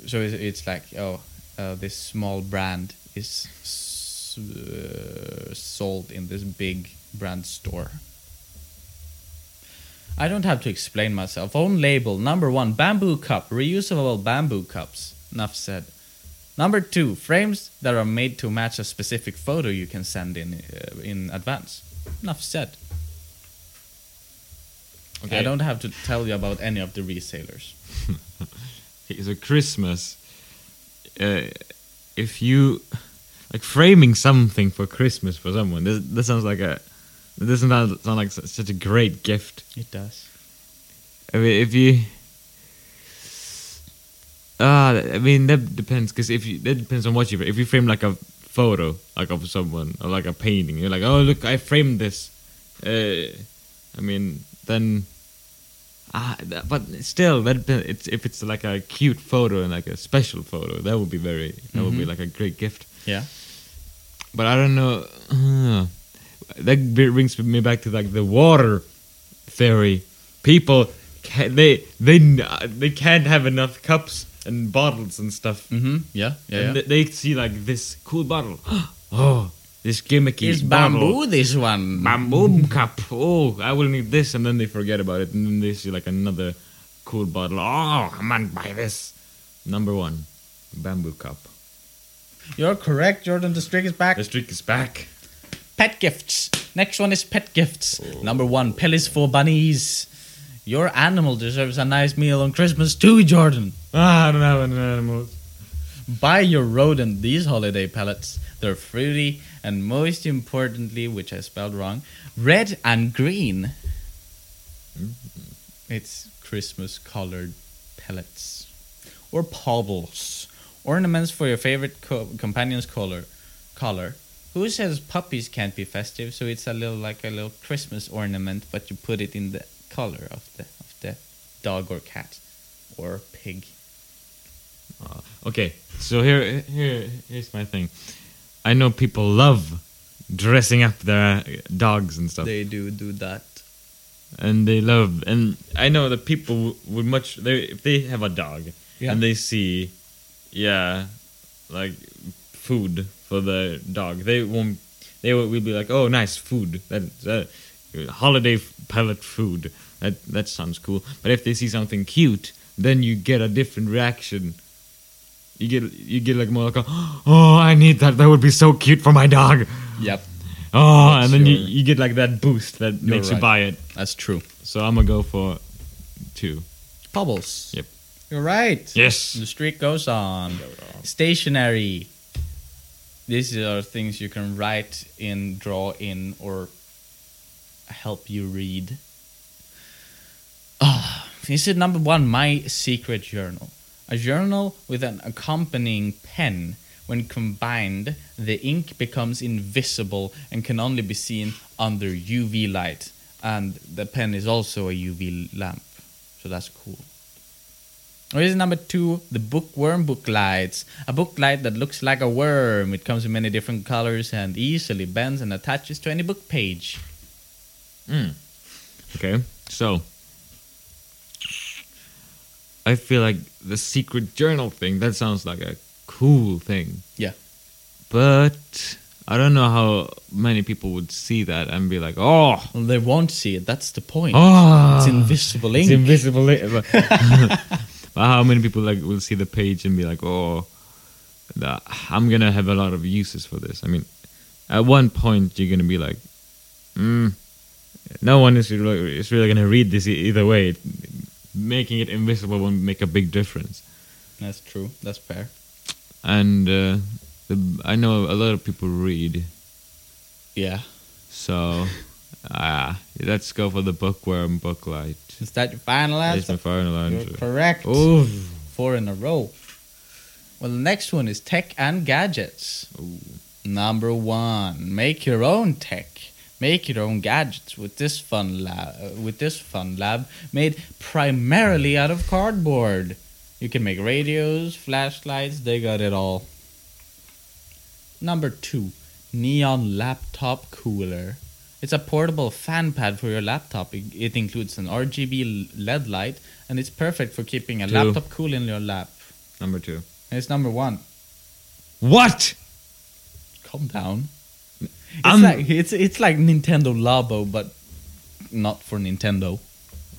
So it's, like oh, uh, this small brand is uh, sold in this big brand store. I don't have to explain myself. Own label. Number one, bamboo cup. Reusable bamboo cups. Enough said. Number two, frames that are made to match a specific photo you can send in uh, in advance. Enough said. I don't have to tell you about any of the resellers. Okay, so Christmas, uh, if you like framing something for Christmas for someone, this, this sounds like a. This doesn't sound like such a great gift. It does. I mean, if you. Ah, I mean that depends because if you that depends on what you if you frame like a photo like of someone or like a painting you're like oh look I framed this, uh, I mean then, ah but still that it's if it's like a cute photo and like a special photo that would be very that would be Mhm. like a great gift Yeah. but I don't know. uh, that brings me back to like the water theory. People, ca they they they can't have enough cups and bottles and stuff, Mm-hmm. Yeah. Yeah. and yeah. th- they see like this cool bottle. oh, this gimmicky Is bottle. bamboo this one? bamboo cup. Oh, I will need this, and then they forget about it, and then they see like another cool bottle. Oh, come on, buy this. Number one, bamboo cup. You're correct, Jordan. The streak is back. The streak is back. Pet gifts. Next one is pet gifts. Number one, pellets for bunnies. Your animal deserves a nice meal on Christmas too, Jordan. Ah, I don't have any animals. Buy your rodent these holiday pellets. They're fruity and most importantly, which I spelled wrong, red and green. It's Christmas colored pellets. Or pobbles. Ornaments for your favorite co- companion's color. Color. Who says puppies can't be festive? So it's a little like a little Christmas ornament, but you put it in the color of the of the dog or cat or pig. Uh, okay, so here, here, here's my thing. I know people love dressing up their dogs and stuff, They do do that. and they love. And I know that people would much. They, if they have a dog Yeah. and they see, yeah, like food for the dog, they won't. They will, be like, "Oh, nice food. That, that holiday pellet food. That that sounds cool." But if they see something cute, then you get a different reaction. You get you get like more like, a, "Oh, I need that. That would be so cute for my dog." Yep, Oh, That's and then you, your- you get like that boost that You're makes you right. buy it. that's true. So I'm gonna go for two. Bubbles. Yep. You're right. Yes. The streak goes on. Stationery. These are things you can write in, draw in, or help you read. Ah, this is number one. My secret journal. A journal with an accompanying pen. When combined, the ink becomes invisible and can only be seen under UV light. And the pen is also a UV lamp. So that's cool. Reason number two, the bookworm book lights. A book light that looks like a worm. It comes in many different colors and easily bends and attaches to any book page. Hmm. Okay, so I feel like the secret journal thing that sounds like a cool thing, Yeah. but I don't know how many people would see that and be like, "Oh, Well, they won't see it. That's the point. oh, it's invisible ink. It's invisible. li- but, how many people like will see the page and be like, "Oh, I'm gonna have a lot of uses for this." I mean, at one point you're gonna be like, mm, "No one is really, is really gonna read this either way." Making it invisible won't make a big difference. That's true. That's fair. And uh, the, I know a lot of people read, Yeah. so ah, let's go for the bookworm booklight. Is that your final It's answer? my final You're answer. correct. Oh, Four in a row. Well, the next one is tech and gadgets. Number one, make your own tech. Make your own gadgets with this fun lab. Uh, with this fun lab made primarily out of cardboard. You can make radios, flashlights. They got it all. Number two, neon laptop cooler. It's a portable fan pad for your laptop. It, includes an RGB LED light, and it's perfect for keeping a Two. laptop cool in your lap. number two. It's number one. What? Calm down. It's I'm- like it's it's like Nintendo Labo, but not for Nintendo.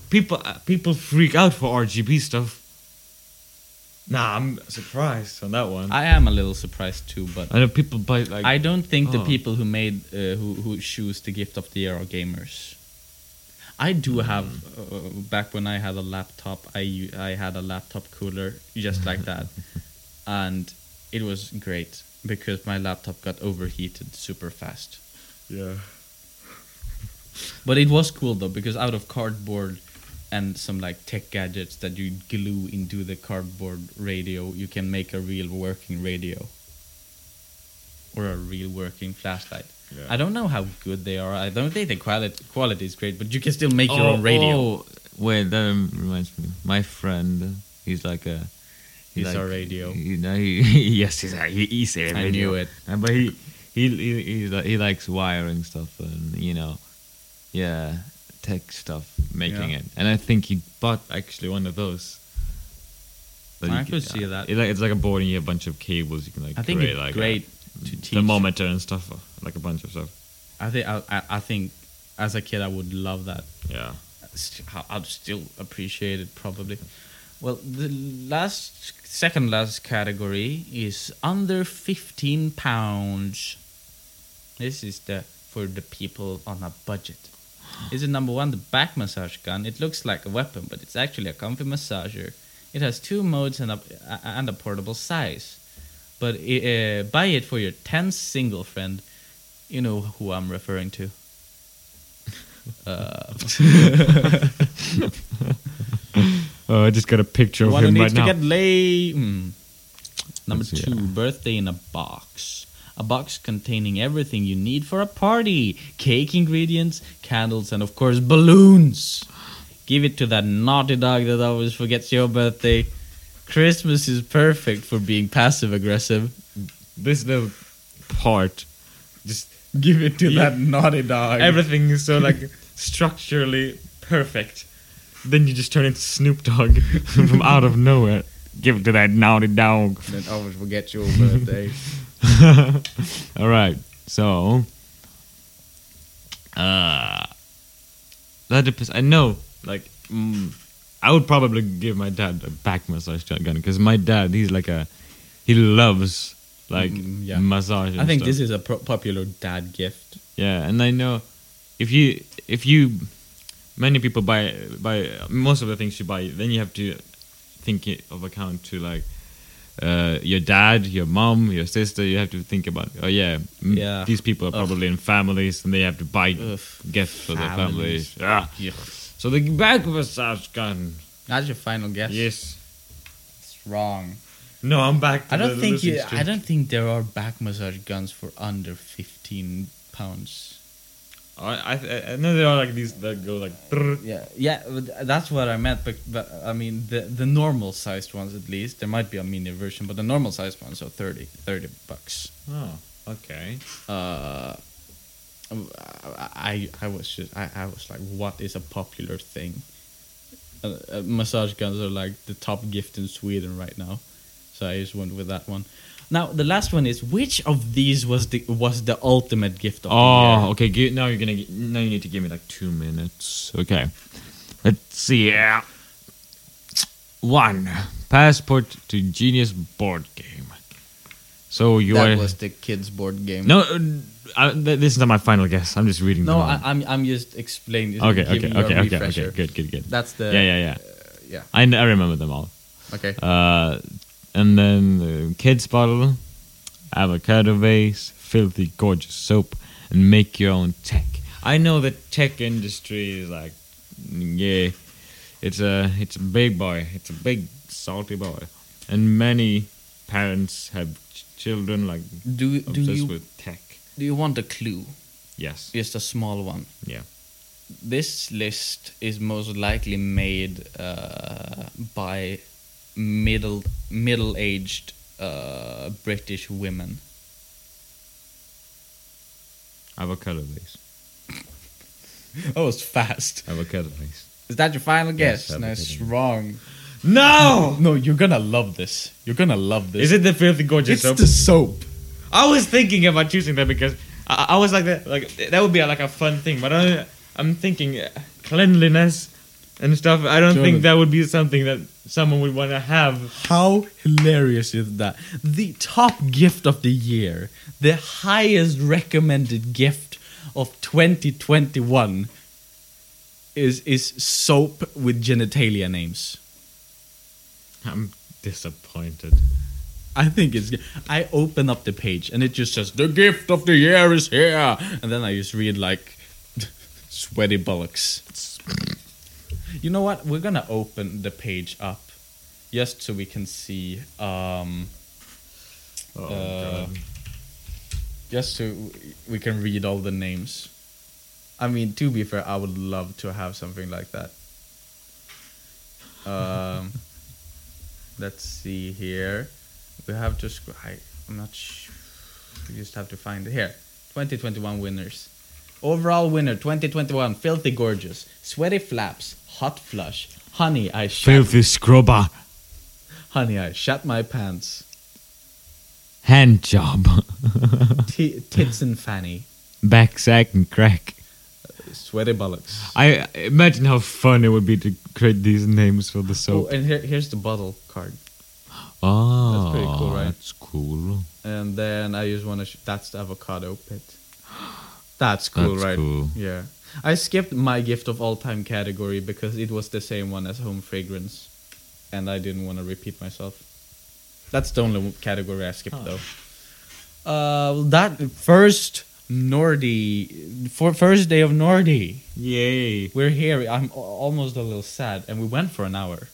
people uh, people freak out for RGB stuff. Nah, I'm surprised on that one. I, am a little surprised too, but I know people buy like I don't think the Oh. people who made uh, who who choose the gift of the year are gamers. I do have uh, back when I had a laptop, I I had a laptop cooler just like that, and it was great because my laptop got overheated super fast. yeah. But it was cool though because out of cardboard and some like tech gadgets that you glue into the cardboard radio, you can make a real working radio or a real working flashlight. Yeah. I don't know how good they are. I don't think the quality quality is great, but you can still make your oh, own radio. Oh, wait, that reminds me. My friend, he's like a. he He's like, a radio. He, no, he, yes, he's a, he, he's I radio. knew it. Uh, but he he he he, he likes wiring stuff and you know, yeah, tech stuff, making Yeah. it. And I think he bought actually one of those. that you I could see that. It, like, it's like a board and you have a bunch of cables you can like. I think create, it's like great a to teach. thermometer and stuff, uh, like a bunch of stuff. I think I, I, I think as a kid I would love that. Yeah. I'd still appreciate it probably. Well, the last, second last category is under 15 pounds. This is the for the people on a budget. This is number one, the back massage gun. It looks like a weapon, but it's actually a comfy massager. It has two modes and a, and a portable size. But uh, buy it for your 10 single friend. You know who I'm referring to. Uh, Oh, I just got a picture of one who him needs right to now. get laid. Mm. Number Let's see, two, yeah. birthday in a box. A box containing everything you need for a party cake ingredients, candles, and of course, balloons. Give it to that naughty dog that always forgets your birthday. Christmas is perfect for being passive aggressive. this little part, just Give it to Yeah. that naughty dog. everything is so like structurally perfect. Then you just turn into Snoop Dogg from out of nowhere. Give it to that naughty dog. that always forgets your birthday. All right, so uh, that depends. I know, like, mm, I would probably give my dad a back massage gun because my dad, he's like a, he loves like Mm, yeah. massage. I think this is a pro- popular dad gift. Yeah, and I know if you if you many people buy buy most of the things you buy, then you have to think of account to like uh, your dad, your mom, your sister. You have to think about oh yeah, m- Yeah. these people are probably in families and they have to buy Ugh, gifts for their families. families. Ah. Yeah. So the back massage gun, That's your final guess. yes, It's Wrong. No, I'm back. To I don't the think losing you, streak. I don't think there are back massage guns for under 15 pounds. I, I, I know there are like these that go like. brrr. Yeah, yeah, that's what I meant. But, but I mean, the the normal sized ones at least. There might be a mini version, but the normal sized ones are 30, 30 bucks. Oh, okay. Uh, I I was just I, I was like, what is a popular thing? Uh, uh, massage guns are like the top gift in Sweden right now, so I just went with that one. Now the last one is which of these was the was the ultimate gift of the Oh, okay. Gi- now you're gonna. gi- Now you need to give me like two minutes. Okay. Let's see. Yeah. One passport to Genius board game. So you that are. was the kids board game. no, uh, uh, th- this is not my final guess. I'm just reading. no, them I, all. I'm I'm just explaining. Okay, okay, giving you a okay, okay, okay. Good, good, good. That's the yeah, yeah, yeah. yeah. I, I remember them all. Okay. Uh, and then uh, kids bottle, avocado vase, filthy gorgeous soap, and make your own tech. I know the tech industry is like, yeah, it's a it's a big boy. It's a big salty boy, and many parents have ch- children like Do do obsessed you with tech. do you want a clue? Yes. Just a small one. Yeah. This list is most likely made uh, by middle middle aged uh, British women. Avocado vase. That was fast. Avocado vase. Is that your final guess? Yes, no, it's wrong. No. No, you're gonna love this. You're gonna love this. Is it the filthy gorgeous It's soap? the soap. I was thinking about choosing that because I, I was like that, like that would be like a fun thing, but I, I'm thinking uh, cleanliness and stuff. I don't Jordan. think that would be something that someone would want to have. How hilarious is that? The top gift of the year, the highest recommended gift of 2021 is is soap with genitalia names. I'm disappointed. I think it's. I open up the page and it just says the gift of the year is here, and then I just read like sweaty bullocks. You know what? We're gonna open the page up just so we can see. Um, Oh Uh, just so we can read all the names. I mean, to be fair, I would love to have something like that. Um, let's see here. We have to. Sc- I, I'm not. Sh- we just have to find it here. 2021 winners. Overall winner 2021 Filthy Gorgeous, Sweaty Flaps, Hot Flush, Honey I Shat, Filthy scrubber. Honey I Shat My Pants, Hand job. T- Tits and Fanny, Back sack and crack. Sweaty Bullocks. I imagine how fun it would be to create these names for the Oh, soap. and here, here's the bottle card. Oh, That's pretty cool, right? That's cool. And then I just want to. Sh- that's the avocado pit. That's cool, That's right? cool. Yeah. I skipped my gift of all time category because it was the same one as home fragrance, and I didn't want to repeat myself. That's the only category I skipped though. Uh, that first Nordi for first day of Nordi. Yay. We're here. I'm almost a little sad, and we went for an hour.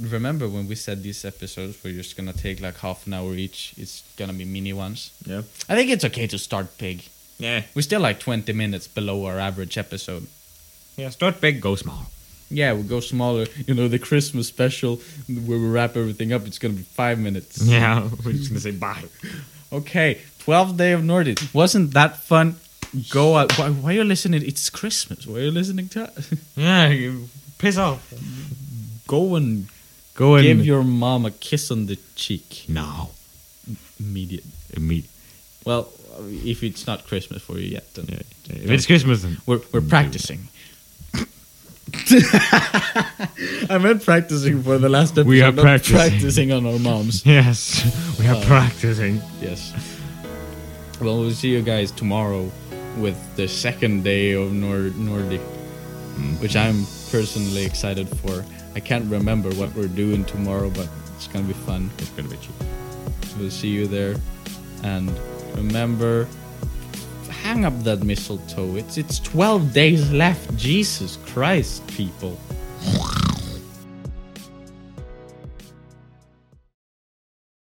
Remember when we said these episodes were just gonna take like half an hour each? It's gonna be mini ones. Yeah. I think it's okay to start big. Yeah. We're still like 20 minutes below our average episode. Yeah. Start big, go small. Yeah, we go smaller. You know, the Christmas special where we wrap everything up, it's gonna be five minutes. Yeah. We're just gonna say bye. Okay, 12th day of Nordi. Wasn't that fun? Go out. Why, why are you listening? It's Christmas. Why are you listening to Yeah. You piss off. Go and Go and give your mom a kiss on the cheek. now. Immediate. Immediate. Well, if it's not Christmas for you yet, then Yeah. If it's Christmas, then we're, we're practicing. I meant practicing for the last episode. We are practicing. practicing on our moms. yes, we are Uh, practicing. Yes. Well, we'll see you guys tomorrow with the second day of Nor- Nordi, which I'm personally excited for. I can't remember what we're doing tomorrow, but it's gonna be fun. It's gonna be cheap. We'll see you there, and remember, hang up that mistletoe. It's it's 12 days left. Jesus Christ, people.